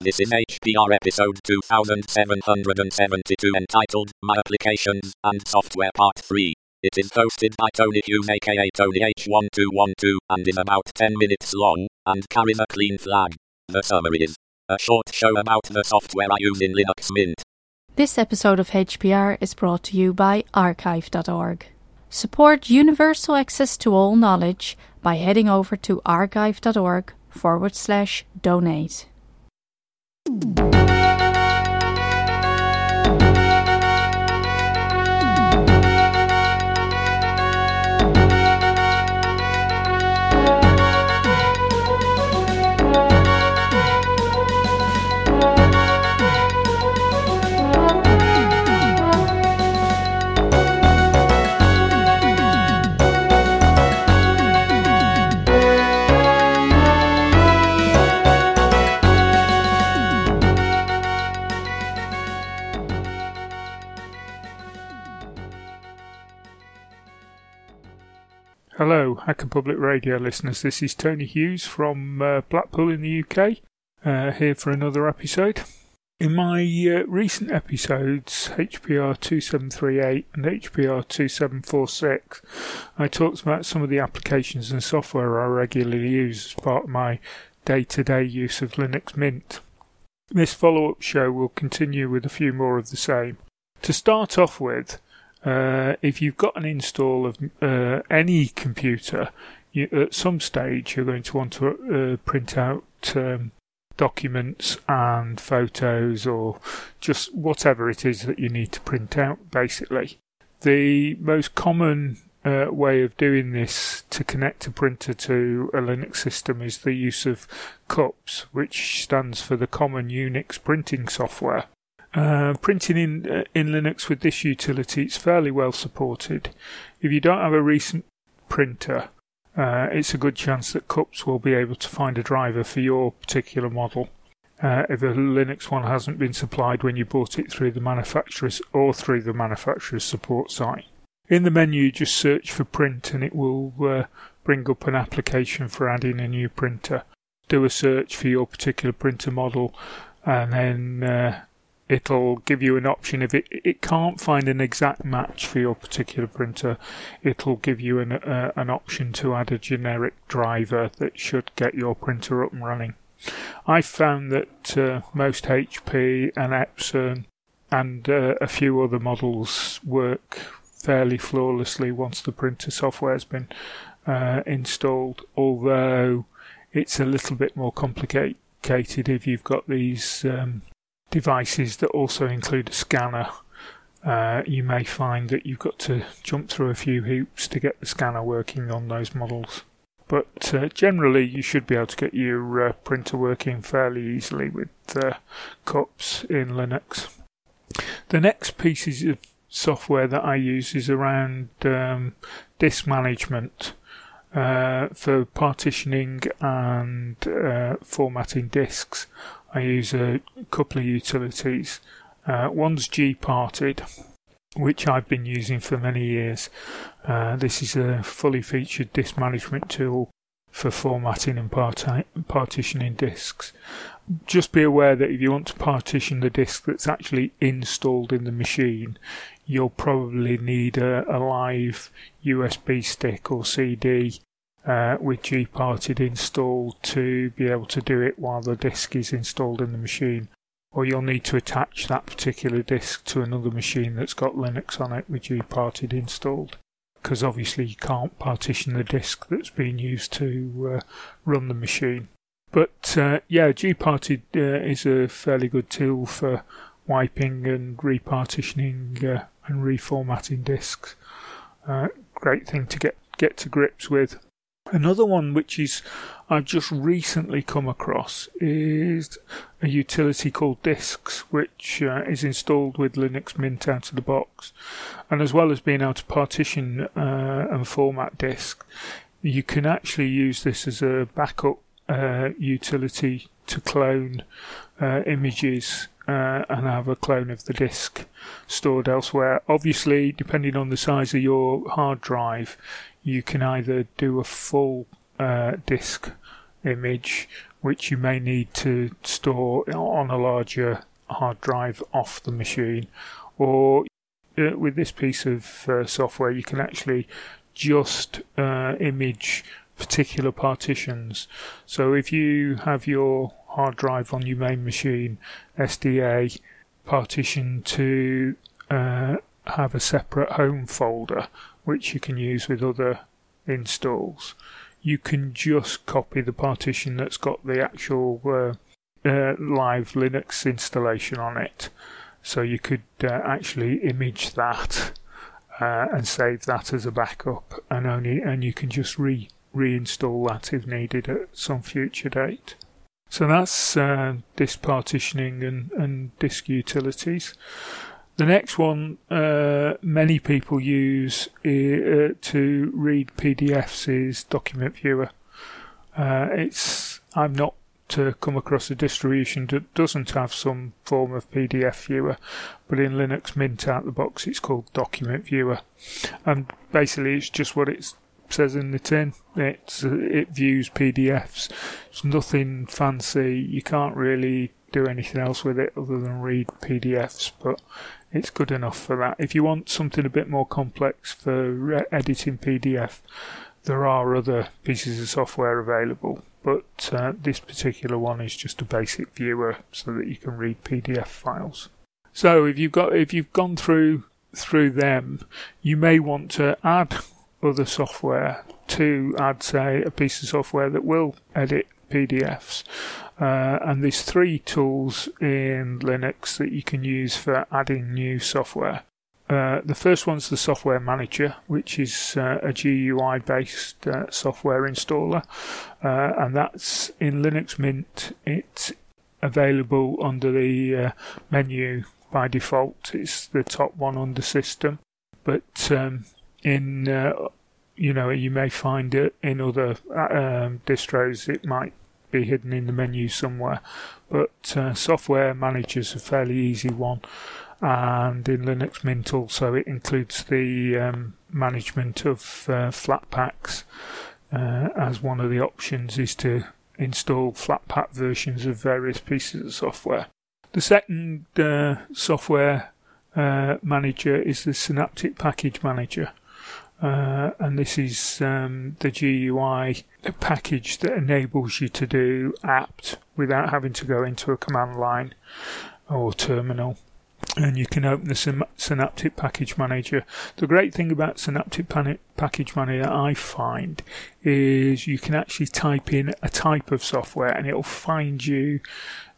This is HPR episode 2772 entitled My Applications and Software Part 3. It is hosted by Tony Hughes aka Tony H1212 and is about 10 minutes long and carries a clean flag. The summary is a short show about the software I use in Linux Mint. This episode of HPR is brought to you by archive.org. Support universal access to all knowledge by heading over to archive.org forward slash donate. Hello, Hacker Public Radio listeners. This is Tony Hughes from uh, Blackpool in the UK, uh, here for another episode. In my uh, recent episodes, HPR 2738 and HPR 2746, I talked about some of the applications and software I regularly use as part of my day to day use of Linux Mint. This follow up show will continue with a few more of the same. To start off with, uh, if you've got an install of uh, any computer, you, at some stage you're going to want to uh, print out um, documents and photos or just whatever it is that you need to print out, basically. The most common uh, way of doing this to connect a printer to a Linux system is the use of CUPS, which stands for the Common Unix Printing Software. Uh, printing in uh, in Linux with this utility, it's fairly well supported. If you don't have a recent printer, uh, it's a good chance that CUPS will be able to find a driver for your particular model. Uh, if a Linux one hasn't been supplied when you bought it through the manufacturer's or through the manufacturer's support site. In the menu, just search for print and it will uh, bring up an application for adding a new printer. Do a search for your particular printer model and then it'll give you an option. If it it can't find an exact match for your particular printer it'll give you an uh, an option to add a generic driver that should get your printer up and running. I found that uh, most hp and epson and uh, a few other models work fairly flawlessly once the printer software has been uh, installed although it's a little bit more complicated if you've got these um, devices that also include a scanner, uh, you may find that you've got to jump through a few hoops to get the scanner working on those models. But uh, generally, you should be able to get your uh, printer working fairly easily with uh, CUPS in Linux. The next pieces of software that I use is around um, disk management. Uh, for partitioning and uh, formatting disks. I use a couple of utilities. Uh, one's gparted, which I've been using for many years. Uh, this is a fully featured disk management tool for formatting and parti- partitioning disks. Just be aware that if you want to partition the disk that's actually installed in the machine, you'll probably need a, a live USB stick or CD uh, with gparted installed to be able to do it while the disk is installed in the machine. Or you'll need to attach that particular disk to another machine that's got Linux on it with gparted installed. Because obviously you can't partition the disk that's being used to uh, run the machine. But uh, yeah, gparted uh, is a fairly good tool for wiping and repartitioning uh, and reformatting disks. Uh, great thing to get get to grips with. Another one which is I've just recently come across is a utility called Disks, which uh, is installed with Linux Mint out of the box. And as well as being able to partition uh, and format disk, you can actually use this as a backup uh, utility to clone uh, images uh, and have a clone of the disk stored elsewhere. Obviously, depending on the size of your hard drive, you can either do a full uh, disk image which you may need to store on a larger hard drive off the machine, or uh, with this piece of uh, software, you can actually just uh, image particular partitions. So if you have your hard drive on your main machine, SDA partition to uh, have a separate home folder, which you can use with other installs. You can just copy the partition that's got the actual uh, uh, live Linux installation on it. So you could uh, actually image that uh, and save that as a backup, and only and you can just re reinstall that if needed at some future date. So that's uh, disk partitioning and, and disk utilities. The next one uh, many people use uh, to read PDFs is Document Viewer. Uh, it's I've not to come across a distribution that doesn't have some form of PDF viewer, but in Linux Mint out of the box it's called Document Viewer, and basically it's just what it says in the tin. It's it views PDFs. It's nothing fancy. You can't really do anything else with it other than read PDFs, but it's good enough for that. If you want something a bit more complex for editing PDF, there are other pieces of software available but uh, this particular one is just a basic viewer so that you can read PDF files. So if you've got if you've gone through through them, you may want to add other software to add say a piece of software that will edit PDFs. Uh, and there's three tools in Linux that you can use for adding new software. Uh, the first one's the Software Manager, which is uh, a GUI based uh, software installer, uh, and that's in Linux Mint. It's available under the uh, menu by default. It's the top one under System, but um, in you know you may find it in other um, distros. It might be hidden in the menu somewhere, but Software Manager is a fairly easy one and in Linux Mint also it includes the um, management of uh, Flatpaks uh, as one of the options is to install Flatpak versions of various pieces of software. The second uh, software uh, manager is the Synaptic Package Manager. Uh, and this is um, the GUI package that enables you to do apt without having to go into a command line or terminal and you can open the Synaptic Package Manager. The great thing about Synaptic Package Manager, I find, is you can actually type in a type of software and it'll find you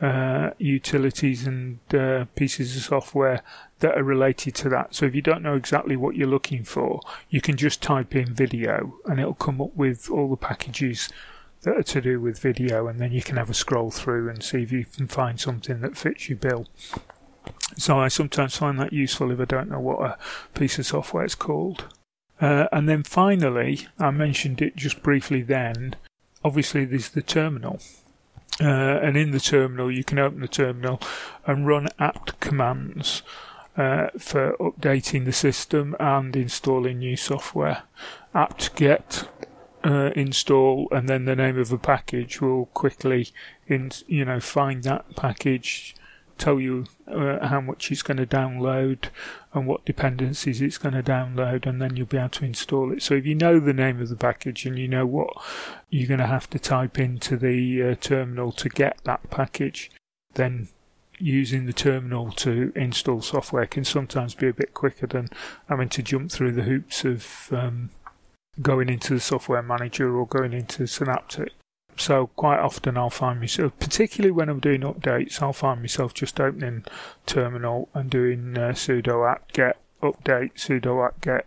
uh, utilities and uh, pieces of software that are related to that. So if you don't know exactly what you're looking for, you can just type in video and it'll come up with all the packages that are to do with video, and then you can have a scroll through and see if you can find something that fits your bill. So I sometimes find that useful if I don't know what a piece of software is called. Uh, and then finally, I mentioned it just briefly then. Obviously, there's the terminal. Uh, and in the terminal, you can open the terminal and run apt commands uh, for updating the system and installing new software. apt get uh, install and then the name of a package will quickly, in, you know, find that package tell you uh, how much it's going to download and what dependencies it's going to download, and then you'll be able to install it. So if you know the name of the package and you know what you're going to have to type into the uh, terminal to get that package, then using the terminal to install software can sometimes be a bit quicker than having to jump through the hoops of um, going into the software manager or going into Synaptic. So quite often I'll find myself, particularly when I'm doing updates, I'll find myself just opening terminal and doing uh, sudo apt get update, sudo apt get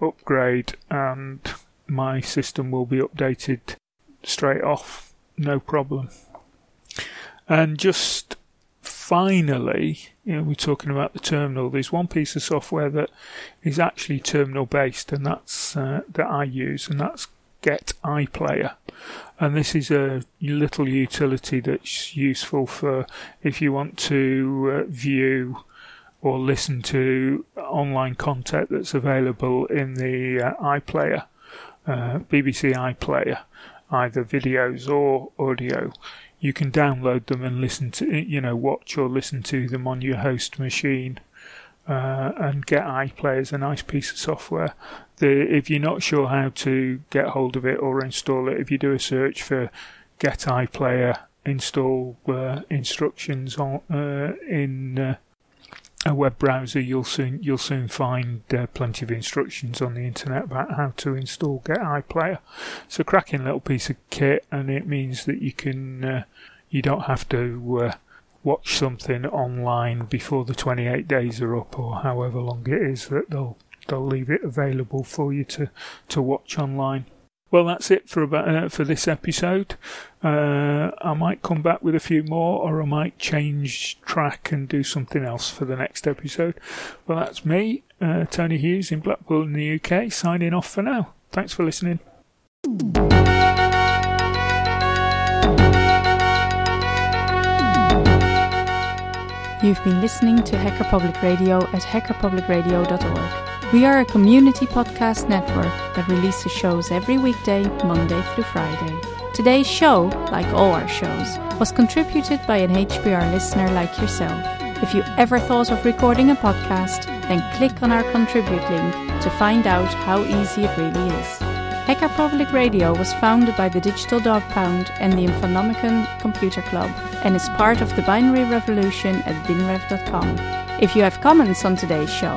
upgrade, and my system will be updated straight off, no problem. And just finally, you know, we're talking about the terminal. There's one piece of software that is actually terminal based, and that's uh, that I use, and that's Get iPlayer and this is a little utility that's useful for if you want to uh, view or listen to online content that's available in the uh, iPlayer, uh, BBC iPlayer, either videos or audio. You can download them and listen to, you know, watch or listen to them on your host machine. Uh, and get iPlayer is a nice piece of software. The, if you're not sure how to get hold of it or install it, if you do a search for Get iPlayer install uh, instructions on uh, in uh, a web browser, you'll soon you'll soon find uh, plenty of instructions on the internet about how to install Get iPlayer. It's a cracking little piece of kit, and it means that you can uh, you don't have to uh, watch something online before the 28 days are up, or however long it is that they'll they'll leave it available for you to to watch online. Well, that's it for about uh, for this episode. Uh, I might come back with a few more, or I might change track and do something else for the next episode. Well, that's me, uh, Tony Hughes in Blackpool in the UK, signing off for now. Thanks for listening. You've been listening to Hacker Public Radio at hackerpublicradio.org. We are a community podcast network that releases shows every weekday, Monday through Friday. Today's show, like all our shows, was contributed by an HPR listener like yourself. If you ever thought of recording a podcast, then click on our contribute link to find out how easy it really is. Hacker Public Radio was founded by the Digital Dog Pound and the Infonomicon Computer Club and is part of the binary revolution at binrev.com. If you have comments on today's show,